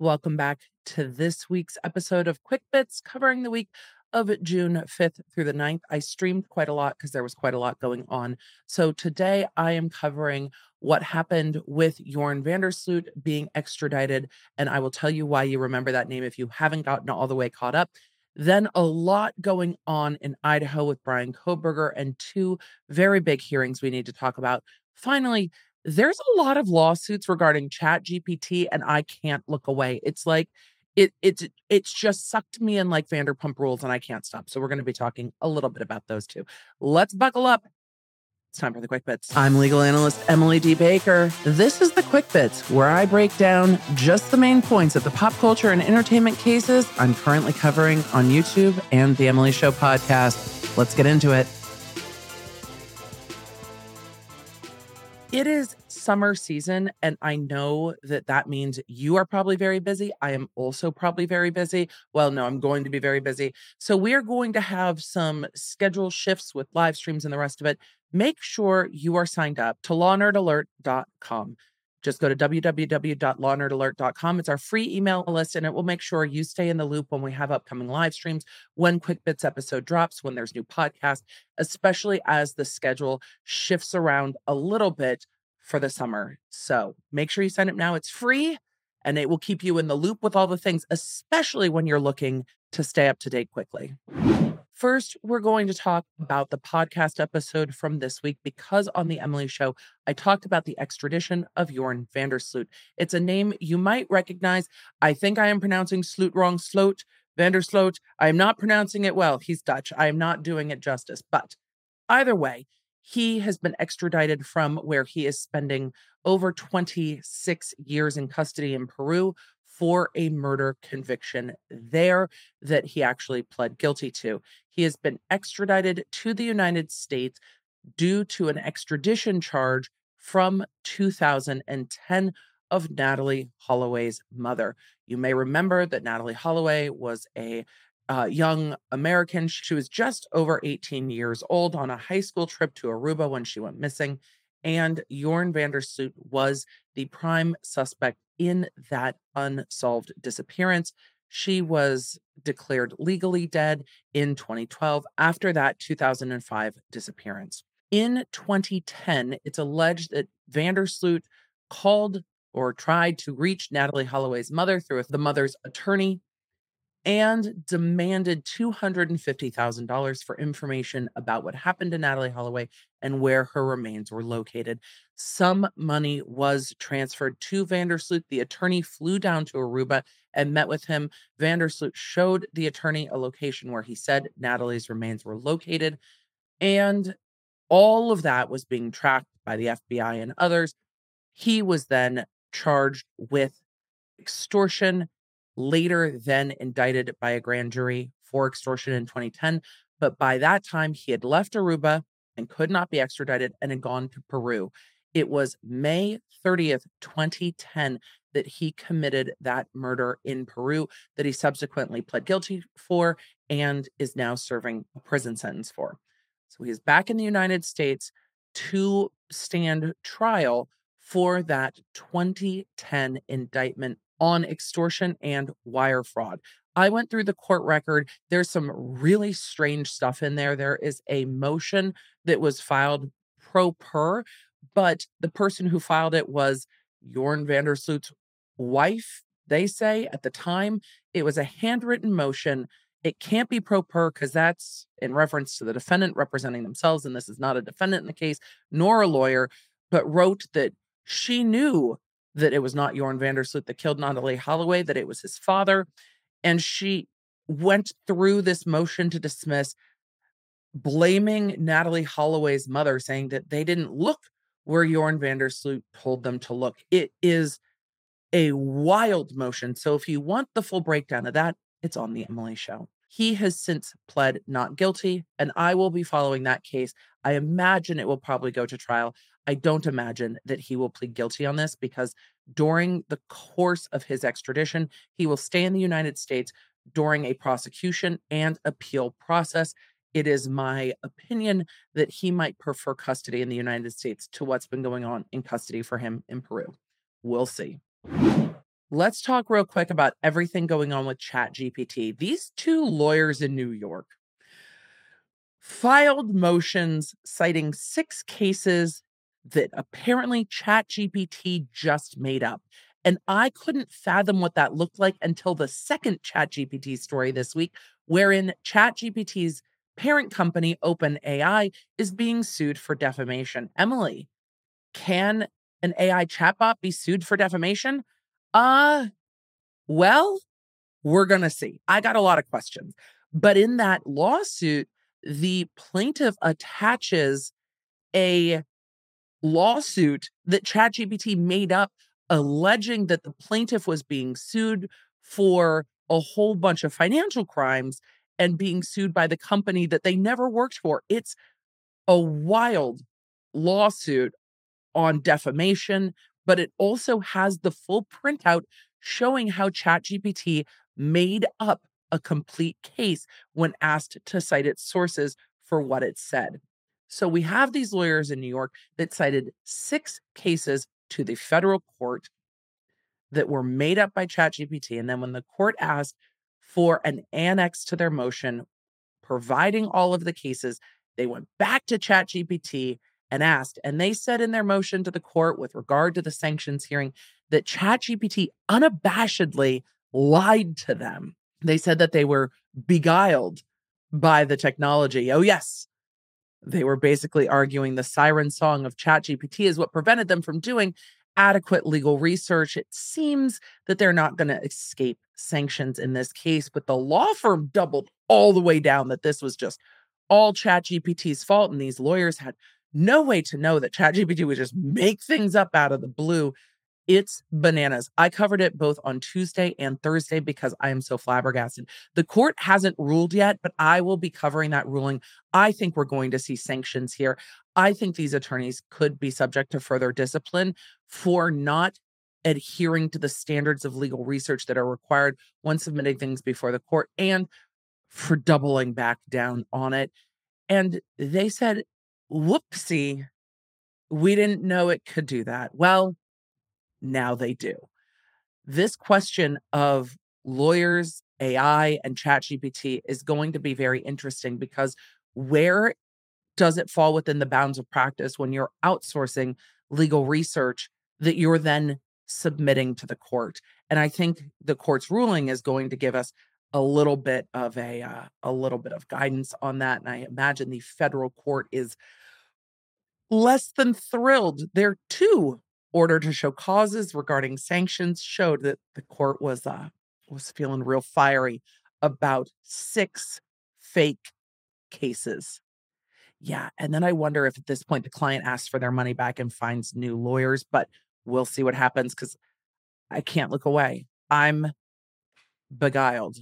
Welcome back to this week's episode of Quick Bits covering the week of June 5th through the 9th. I streamed quite a lot because there was quite a lot going on. So today I am covering what happened with Joran Vandersloot being extradited. And I will tell you why you remember that name if you haven't gotten all the way caught up. Then a lot going on in Idaho with Bryan Kohberger and two very big hearings we need to talk about. Finally, there's a lot of lawsuits regarding Chat GPT, and I can't look away. It's like it it's it's just sucked me in like Vanderpump Rules, and I can't stop. So we're going to be talking a little bit about those two. Let's buckle up. It's time for the quick bits. I'm legal analyst Emily D. Baker. This is the quick bits, where I break down just the main points of the pop culture and entertainment cases I'm currently covering on YouTube and the Emily Show podcast. Let's get into it. It is summer season, and I know that that means you are probably very busy. I am also probably very busy. Well, no, I'm going to be very busy. So, we are going to have some schedule shifts with live streams and the rest of it. Make sure you are signed up to lawnerdalert.com just go to www.lawnerdalert.com. It's our free email list, and it will make sure you stay in the loop when we have upcoming live streams, when Quick Bits episode drops, when there's new podcast, especially as the schedule shifts around a little bit for the summer. So make sure you sign up now. It's free and it will keep you in the loop with all the things, especially when you're looking to stay up to date quickly. First, we're going to talk about the podcast episode from this week because on the Emily Show, I talked about the extradition of Joran Vandersloot. It's a name you might recognize. I think I am pronouncing Sloot wrong, Sloot, Vandersloot. I am not pronouncing it well. He's Dutch. I am not doing it justice. But either way, he has been extradited from where he is spending over 26 years in custody in Peru for a murder conviction there that he actually pled guilty to. He has been extradited to the United States due to an extradition charge from 2010 of Natalee Holloway's mother. You may remember that Natalee Holloway was a uh, young American. She was just over 18 years old on a high school trip to Aruba when she went missing. And Joran Vandersloot was the prime suspect in that unsolved disappearance. She was declared legally dead in 2012 after that 2005 disappearance. In 2010, it's alleged that Vandersloot called or tried to reach Natalee Holloway's mother through the mother's attorney and demanded $250,000 for information about what happened to Natalee Holloway and where her remains were located. Some money was transferred to Vandersloot. The attorney flew down to Aruba and met with him. Vandersloot showed the attorney a location where he said Natalee's remains were located. And all of that was being tracked by the FBI and others. He was then charged with extortion later then indicted by a grand jury for extortion in 2010. But by that time, he had left Aruba and could not be extradited and had gone to Peru. It was May 30th, 2010, that he committed that murder in Peru that he subsequently pled guilty for and is now serving a prison sentence for. So he is back in the United States to stand trial for that 2010 indictment on extortion and wire fraud. I went through the court record. There's some really strange stuff in there. There is a motion that was filed pro per, but the person who filed it was Joran Vandersloot's wife. They say at the time it was a handwritten motion. It can't be pro per because that's in reference to the defendant representing themselves. And this is not a defendant in the case, nor a lawyer, but wrote that she knew that it was not Joran Vandersloot that killed Natalee Holloway, that it was his father. And she went through this motion to dismiss, blaming Natalee Holloway's mother, saying that they didn't look where Joran Vandersloot told them to look. It is a wild motion. So if you want the full breakdown of that, it's on the Emily Show. He has since pled not guilty, and I will be following that case. I imagine it will probably go to trial. I don't imagine that he will plead guilty on this because during the course of his extradition, he will stay in the United States during a prosecution and appeal process. It is my opinion that he might prefer custody in the United States to what's been going on in custody for him in Peru. We'll see. let's talk real quick about everything going on with ChatGPT. These two lawyers in New York filed motions citing six cases that apparently ChatGPT just made up. And I couldn't fathom what that looked like until the second ChatGPT story this week, wherein ChatGPT's parent company, OpenAI, is being sued for defamation. Emily, can an AI chatbot be sued for defamation? Uh, well, we're going to see. I got a lot of questions. But in that lawsuit, the plaintiff attaches a lawsuit that ChatGPT made up alleging that the plaintiff was being sued for a whole bunch of financial crimes and being sued by the company that they never worked for. It's a wild lawsuit on defamation, but it also has the full printout showing how ChatGPT made up a complete case when asked to cite its sources for what it said. So we have these lawyers in New York that cited six cases to the federal court that were made up by ChatGPT. And then when the court asked for an annex to their motion, providing all of the cases, they went back to ChatGPT and asked, and they said in their motion to the court with regard to the sanctions hearing that ChatGPT unabashedly lied to them. They said that they were beguiled by the technology. Oh, yes, they were basically arguing the siren song of ChatGPT is what prevented them from doing adequate legal research. It seems that they're not going to escape sanctions in this case, but the law firm doubled all the way down that this was just all ChatGPT's fault. And these lawyers had no way to know that ChatGPT would just make things up out of the blue it's bananas. I covered it both on Tuesday and Thursday because I am so flabbergasted. The court hasn't ruled yet, but I will be covering that ruling. I think we're going to see sanctions here. I think these attorneys could be subject to further discipline for not adhering to the standards of legal research that are required when submitting things before the court and for doubling back down on it. And they said, whoopsie, we didn't know it could do that. Well, now they do. This question of lawyers, AI, and ChatGPT is going to be very interesting because where does it fall within the bounds of practice when you're outsourcing legal research that you're then submitting to the court? And I think the court's ruling is going to give us a little bit of a uh, a little bit of guidance on that and i imagine the federal court is less than thrilled there too order to show causes regarding sanctions showed that the court was uh, was feeling real fiery about six fake cases. Yeah, and then I wonder if at this point the client asks for their money back and finds new lawyers, but we'll see what happens cuz I can't look away. I'm beguiled.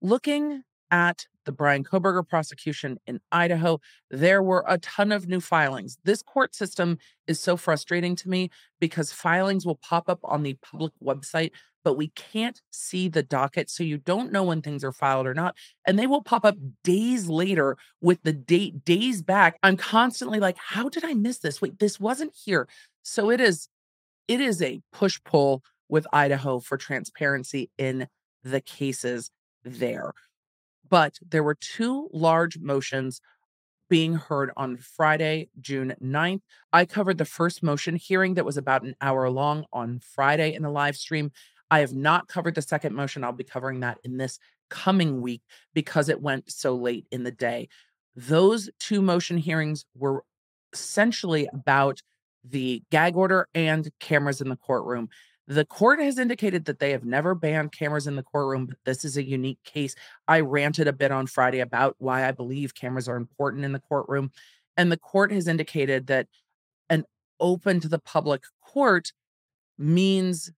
Looking at the Bryan Kohberger prosecution in Idaho, there were a ton of new filings. This court system is so frustrating to me because filings will pop up on the public website, but we can't see the docket. So you don't know when things are filed or not. And they will pop up days later with the date days back. I'm constantly like, how did I miss this? Wait, this wasn't here. So it is, it is a push pull with Idaho for transparency in the cases there. But there were two large motions being heard on Friday, June 9th. I covered the first motion hearing that was about an hour long on Friday in the live stream. I have not covered the second motion. I'll be covering that in this coming week because it went so late in the day. Those two motion hearings were essentially about the gag order and cameras in the courtroom. The court has indicated that they have never banned cameras in the courtroom, but this is a unique case. I ranted a bit on Friday about why I believe cameras are important in the courtroom. And the court has indicated that an open to the public court means,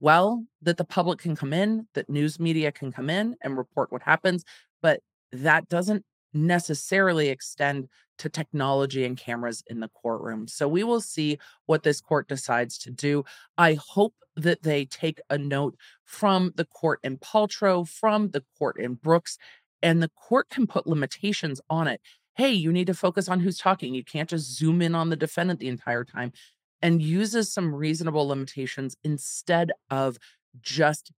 well, that the public can come in, that news media can come in and report what happens. But that doesn't necessarily extend to technology and cameras in the courtroom. So we will see what this court decides to do. I hope that they take a note from the court in Paltrow, from the court in Brooks, and the court can put limitations on it. Hey, you need to focus on who's talking. You can't just zoom in on the defendant the entire time. and uses some reasonable limitations instead of just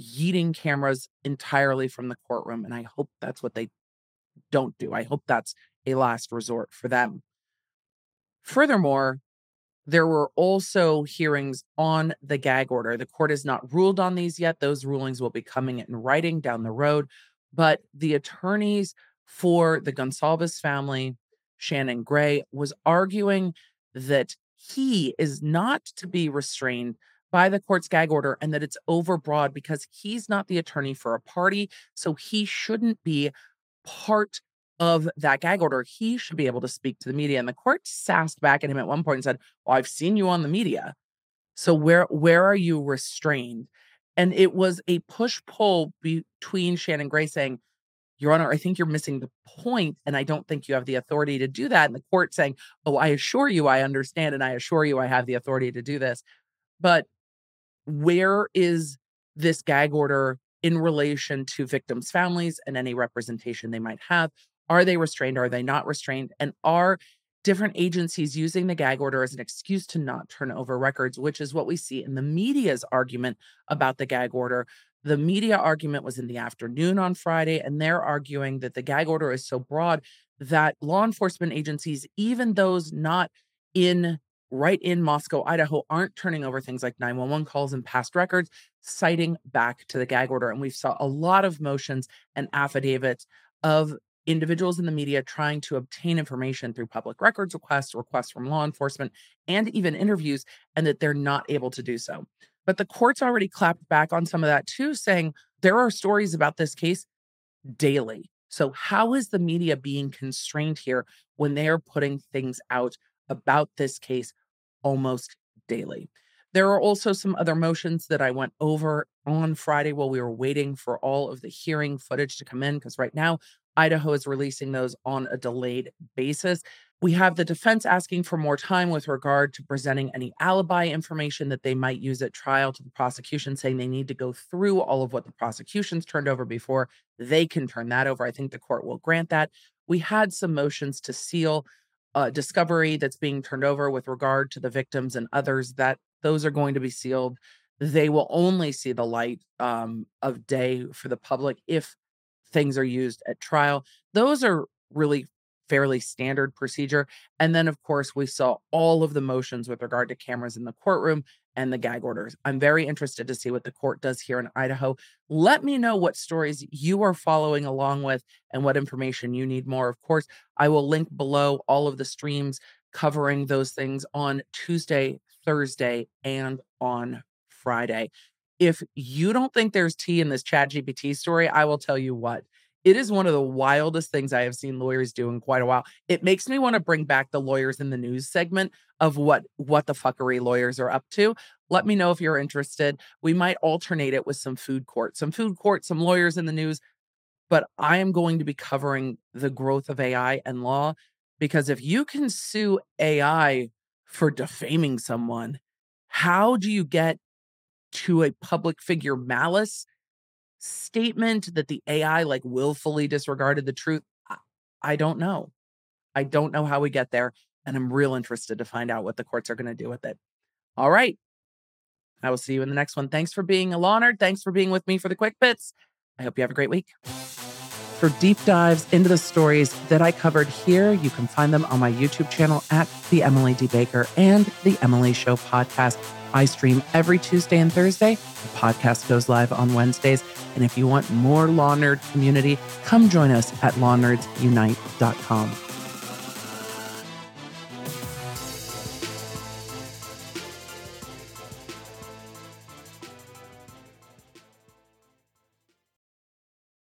yeeting cameras entirely from the courtroom. And I hope that's what they don't do. I hope that's a last resort for them. Furthermore, there were also hearings on the gag order. The court has not ruled on these yet. Those rulings will be coming in writing down the road. But the attorneys for the Goncalves family, Shannon Gray, was arguing that he is not to be restrained by the court's gag order and that it's overbroad because he's not the attorney for a party. So he shouldn't be part of that gag order. He should be able to speak to the media. And the court sassed back at him at one point and said, Well, I've seen you on the media. So where where are you restrained? And it was a push-pull between Shannon Gray saying, Your Honor, I think you're missing the point, and I don't think you have the authority to do that. And the court saying, Oh, I assure you I understand, and I assure you I have the authority to do this. But where is this gag order in relation to victims' families and any representation they might have? Are they restrained? Are they not restrained? And are different agencies using the gag order as an excuse to not turn over records, which is what we see in the media's argument about the gag order. The media argument was in the afternoon on Friday, and they're arguing that the gag order is so broad that law enforcement agencies, even those not in right in Moscow, Idaho, aren't turning over things like 911 calls and past records, citing back to the gag order. And we saw a lot of motions and affidavits of individuals in the media trying to obtain information through public records requests, requests from law enforcement, and even interviews, and that they're not able to do so. But the court's already clapped back on some of that too, saying there are stories about this case daily. So, how is the media being constrained here when they are putting things out about this case almost daily. There are also some other motions that I went over on Friday while we were waiting for all of the hearing footage to come in, because right now, Idaho is releasing those on a delayed basis. We have the defense asking for more time with regard to presenting any alibi information that they might use at trial to the prosecution, saying they need to go through all of what the prosecution's turned over before they can turn that over. I think the court will grant that. We had some motions to seal uh, discovery that's being turned over with regard to the victims and others that those are going to be sealed they will only see the light um, of day for the public if things are used at trial those are really fairly standard procedure. And then, of course, we saw all of the motions with regard to cameras in the courtroom and the gag orders. I'm very interested to see what the court does here in Idaho. Let me know what stories you are following along with and what information you need more. Of course, I will link below all of the streams covering those things on Tuesday, Thursday, and on Friday. If you don't think there's tea in this chat GPT story, I will tell you what it is one of the wildest things I have seen lawyers do in quite a while. It makes me want to bring back the lawyers in the news segment of what what the fuckery lawyers are up to. Let me know if you're interested. We might alternate it with some food court, some food court, some lawyers in the news. But I am going to be covering the growth of AI and law because if you can sue AI for defaming someone, how do you get to a public figure malice statement that the AI like willfully disregarded the truth, I, don't know. I don't know how we get there. And I'm real interested to find out what the courts are going to do with it. All right. I will see you in the next one. Thanks for being a law nerd. Thanks for being with me for the quick bits. I hope you have a great week. For deep dives into the stories that I covered here, you can find them on my YouTube channel at The Emily D. Baker and The Emily Show podcast. I stream every Tuesday and Thursday. The podcast goes live on Wednesdays. And if you want more Law Nerd community, come join us at lawnerdsunite.com.